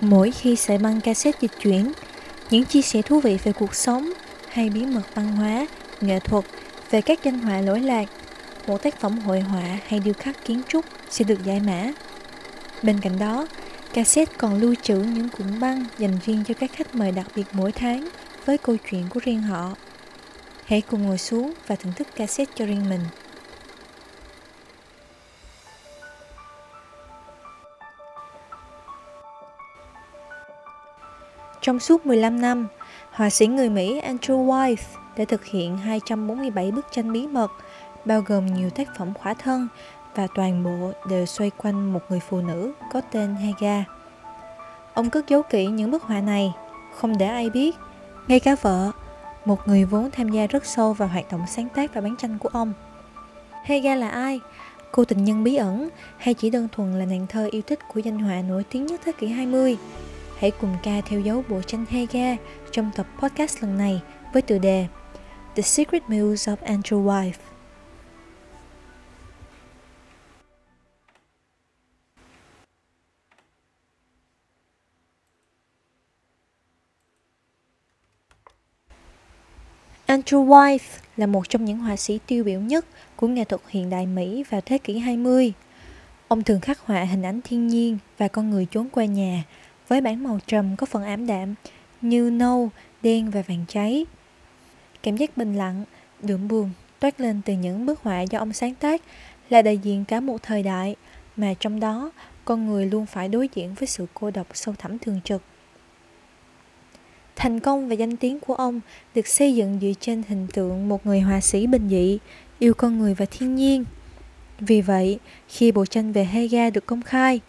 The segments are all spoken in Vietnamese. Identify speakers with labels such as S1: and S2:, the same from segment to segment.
S1: Mỗi khi sợi băng cassette dịch chuyển, những chia sẻ thú vị về cuộc sống hay bí mật văn hóa, nghệ thuật về các danh họa lỗi lạc, một tác phẩm hội họa hay điêu khắc kiến trúc sẽ được giải mã. Bên cạnh đó, cassette còn lưu trữ những cuộn băng dành riêng cho các khách mời đặc biệt mỗi tháng với câu chuyện của riêng họ. Hãy cùng ngồi xuống và thưởng thức cassette cho riêng mình. Trong suốt 15 năm, họa sĩ người Mỹ Andrew Wyeth đã thực hiện 247 bức tranh bí mật, bao gồm nhiều tác phẩm khỏa thân và toàn bộ đều xoay quanh một người phụ nữ có tên Haga. Ông cất giấu kỹ những bức họa này, không để ai biết, ngay cả vợ, một người vốn tham gia rất sâu vào hoạt động sáng tác và bán tranh của ông. Haga là ai? Cô tình nhân bí ẩn hay chỉ đơn thuần là nàng thơ yêu thích của danh họa nổi tiếng nhất thế kỷ 20? Hãy cùng ca theo dấu bộ tranh Haga trong tập podcast lần này với tựa đề The Secret Muse of Andrew Wyeth. Andrew Wyeth là một trong những họa sĩ tiêu biểu nhất của nghệ thuật hiện đại Mỹ vào thế kỷ 20. Ông thường khắc họa hình ảnh thiên nhiên và con người trốn qua nhà với bản màu trầm có phần ảm đạm như nâu, đen và vàng cháy. Cảm giác bình lặng, đượm buồn toát lên từ những bức họa do ông sáng tác là đại diện cả một thời đại mà trong đó con người luôn phải đối diện với sự cô độc sâu thẳm thường trực. Thành công và danh tiếng của ông được xây dựng dựa trên hình tượng một người họa sĩ bình dị, yêu con người và thiên nhiên. Vì vậy, khi bộ tranh về Hega được công khai,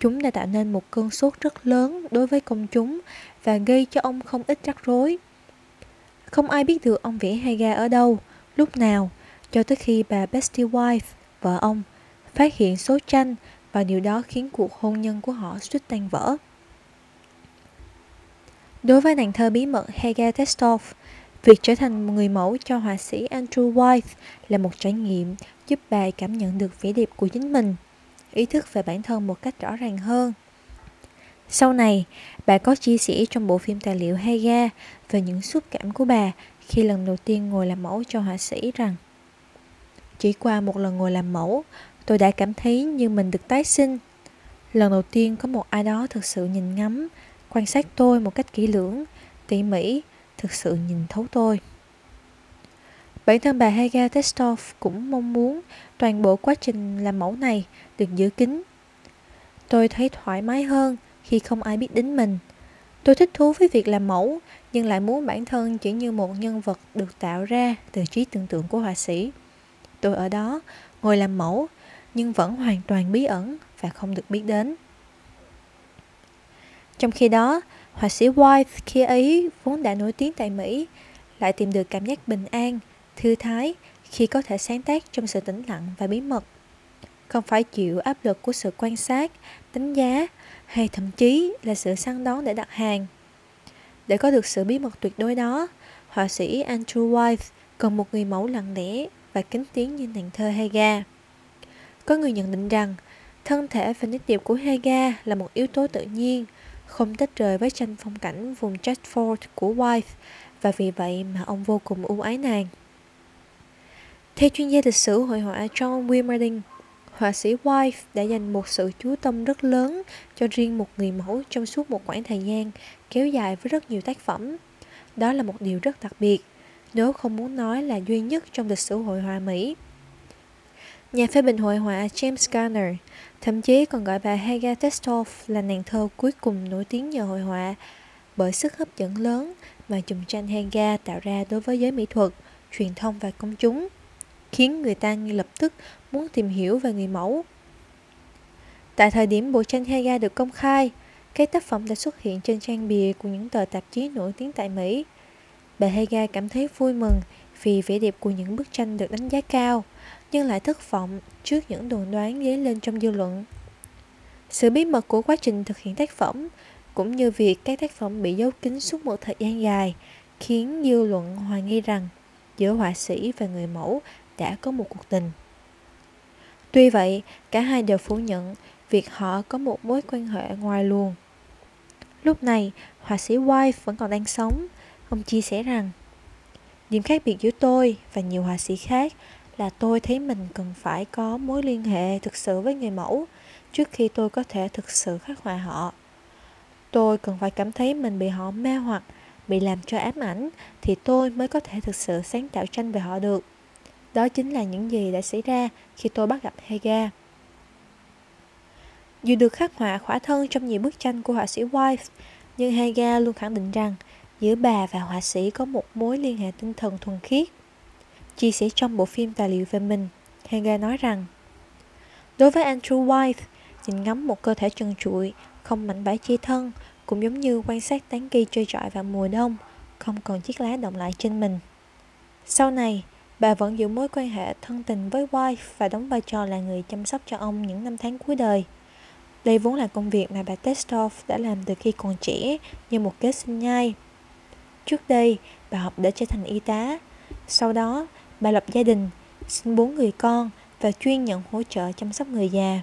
S1: chúng đã tạo nên một cơn sốt rất lớn đối với công chúng và gây cho ông không ít rắc rối. Không ai biết được ông vẽ Haga ở đâu, lúc nào, cho tới khi bà Bestie Wife, vợ ông, phát hiện số tranh và điều đó khiến cuộc hôn nhân của họ suýt tan vỡ. Đối với nàng thơ bí mật Haga Testov, việc trở thành một người mẫu cho họa sĩ Andrew White là một trải nghiệm giúp bà cảm nhận được vẻ đẹp của chính mình, ý thức về bản thân một cách rõ ràng hơn. Sau này, bà có chia sẻ trong bộ phim tài liệu Haga về những xúc cảm của bà khi lần đầu tiên ngồi làm mẫu cho họa sĩ rằng Chỉ qua một lần ngồi làm mẫu, tôi đã cảm thấy như mình được tái sinh. Lần đầu tiên có một ai đó thực sự nhìn ngắm, quan sát tôi một cách kỹ lưỡng, tỉ mỉ, thực sự nhìn thấu tôi. Bản thân bà Haga Testov cũng mong muốn toàn bộ quá trình làm mẫu này được giữ kín. Tôi thấy thoải mái hơn khi không ai biết đến mình. Tôi thích thú với việc làm mẫu, nhưng lại muốn bản thân chỉ như một nhân vật được tạo ra từ trí tưởng tượng của họa sĩ. Tôi ở đó, ngồi làm mẫu, nhưng vẫn hoàn toàn bí ẩn và không được biết đến. Trong khi đó, họa sĩ White khi ấy vốn đã nổi tiếng tại Mỹ, lại tìm được cảm giác bình an, thư thái khi có thể sáng tác trong sự tĩnh lặng và bí mật. Không phải chịu áp lực của sự quan sát, đánh giá hay thậm chí là sự săn đón để đặt hàng. Để có được sự bí mật tuyệt đối đó, họa sĩ Andrew White cần một người mẫu lặng lẽ và kính tiếng như nàng thơ Haga. Có người nhận định rằng thân thể và nét đẹp của Haga là một yếu tố tự nhiên – không tách rời với tranh phong cảnh vùng Chatford của White và vì vậy mà ông vô cùng ưu ái nàng. Theo chuyên gia lịch sử hội họa John Wilmerding, họa sĩ White đã dành một sự chú tâm rất lớn cho riêng một người mẫu trong suốt một khoảng thời gian kéo dài với rất nhiều tác phẩm. Đó là một điều rất đặc biệt, nếu không muốn nói là duy nhất trong lịch sử hội họa Mỹ. Nhà phê bình hội họa James Garner thậm chí còn gọi bà Haga Testoff là nàng thơ cuối cùng nổi tiếng nhờ hội họa bởi sức hấp dẫn lớn mà chùm tranh Haga tạo ra đối với giới mỹ thuật, truyền thông và công chúng, khiến người ta ngay lập tức muốn tìm hiểu về người mẫu. Tại thời điểm bộ tranh Haga được công khai, cái tác phẩm đã xuất hiện trên trang bìa của những tờ tạp chí nổi tiếng tại Mỹ. Bà Haga cảm thấy vui mừng vì vẻ đẹp của những bức tranh được đánh giá cao – nhưng lại thất vọng trước những đồn đoán dấy lên trong dư luận. Sự bí mật của quá trình thực hiện tác phẩm cũng như việc các tác phẩm bị giấu kín suốt một thời gian dài khiến dư luận hoài nghi rằng giữa họa sĩ và người mẫu đã có một cuộc tình. Tuy vậy, cả hai đều phủ nhận việc họ có một mối quan hệ ngoài luồng. Lúc này, họa sĩ White vẫn còn đang sống. Ông chia sẻ rằng, Điểm khác biệt giữa tôi và nhiều họa sĩ khác là tôi thấy mình cần phải có mối liên hệ thực sự với người mẫu trước khi tôi có thể thực sự khắc họa họ. Tôi cần phải cảm thấy mình bị họ mê hoặc, bị làm cho ám ảnh thì tôi mới có thể thực sự sáng tạo tranh về họ được. Đó chính là những gì đã xảy ra khi tôi bắt gặp Hega. Dù được khắc họa khỏa thân trong nhiều bức tranh của họa sĩ White, nhưng Hega luôn khẳng định rằng giữa bà và họa sĩ có một mối liên hệ tinh thần thuần khiết. Chia sẻ trong bộ phim tài liệu về mình, Hega nói rằng Đối với Andrew White, nhìn ngắm một cơ thể trần trụi, không mảnh vải chia thân, cũng giống như quan sát tán cây chơi trọi vào mùa đông, không còn chiếc lá động lại trên mình. Sau này, bà vẫn giữ mối quan hệ thân tình với White và đóng vai trò là người chăm sóc cho ông những năm tháng cuối đời. Đây vốn là công việc mà bà Testoff đã làm từ khi còn trẻ như một kế sinh nhai. Trước đây, bà học để trở thành y tá. Sau đó, bà lập gia đình, sinh bốn người con và chuyên nhận hỗ trợ chăm sóc người già.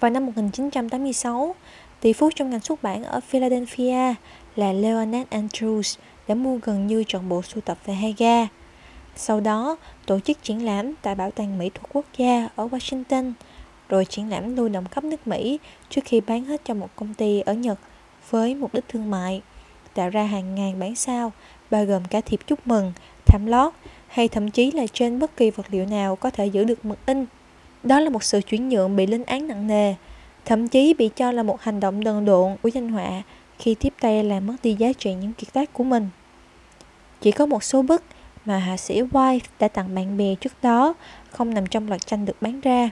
S1: Vào năm 1986, tỷ phú trong ngành xuất bản ở Philadelphia là Leonard Andrews đã mua gần như trọn bộ sưu tập về Haga. Sau đó, tổ chức triển lãm tại Bảo tàng Mỹ thuật quốc gia ở Washington, rồi triển lãm lưu động khắp nước Mỹ trước khi bán hết cho một công ty ở Nhật với mục đích thương mại, tạo ra hàng ngàn bản sao, bao gồm cả thiệp chúc mừng, thảm lót hay thậm chí là trên bất kỳ vật liệu nào có thể giữ được mực in. Đó là một sự chuyển nhượng bị lên án nặng nề, thậm chí bị cho là một hành động đần độn của danh họa khi tiếp tay làm mất đi giá trị những kiệt tác của mình. Chỉ có một số bức mà hạ sĩ White đã tặng bạn bè trước đó không nằm trong loạt tranh được bán ra.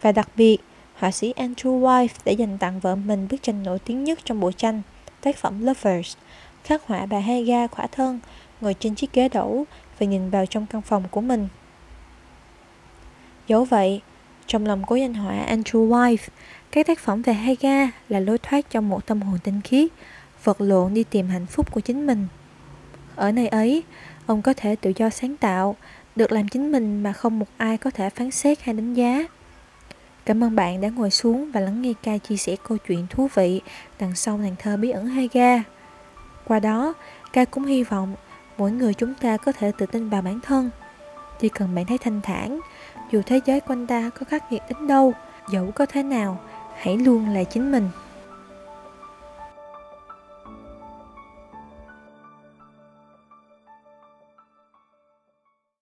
S1: Và đặc biệt, họa sĩ Andrew White đã dành tặng vợ mình bức tranh nổi tiếng nhất trong bộ tranh, tác phẩm Lovers, khắc họa bà Haga khỏa thân, ngồi trên chiếc ghế đẩu và nhìn vào trong căn phòng của mình. Dẫu vậy, trong lòng cố danh họa Andrew White, các tác phẩm về Haga là lối thoát trong một tâm hồn tinh khiết, vật lộn đi tìm hạnh phúc của chính mình. Ở nơi ấy, ông có thể tự do sáng tạo, được làm chính mình mà không một ai có thể phán xét hay đánh giá. Cảm ơn bạn đã ngồi xuống và lắng nghe ca chia sẻ câu chuyện thú vị đằng sau nàng thơ bí ẩn Haga. Qua đó, ca cũng hy vọng mỗi người chúng ta có thể tự tin vào bản thân. Chỉ cần bạn thấy thanh thản, dù thế giới quanh ta có khắc nghiệt đến đâu, dẫu có thế nào, hãy luôn là chính mình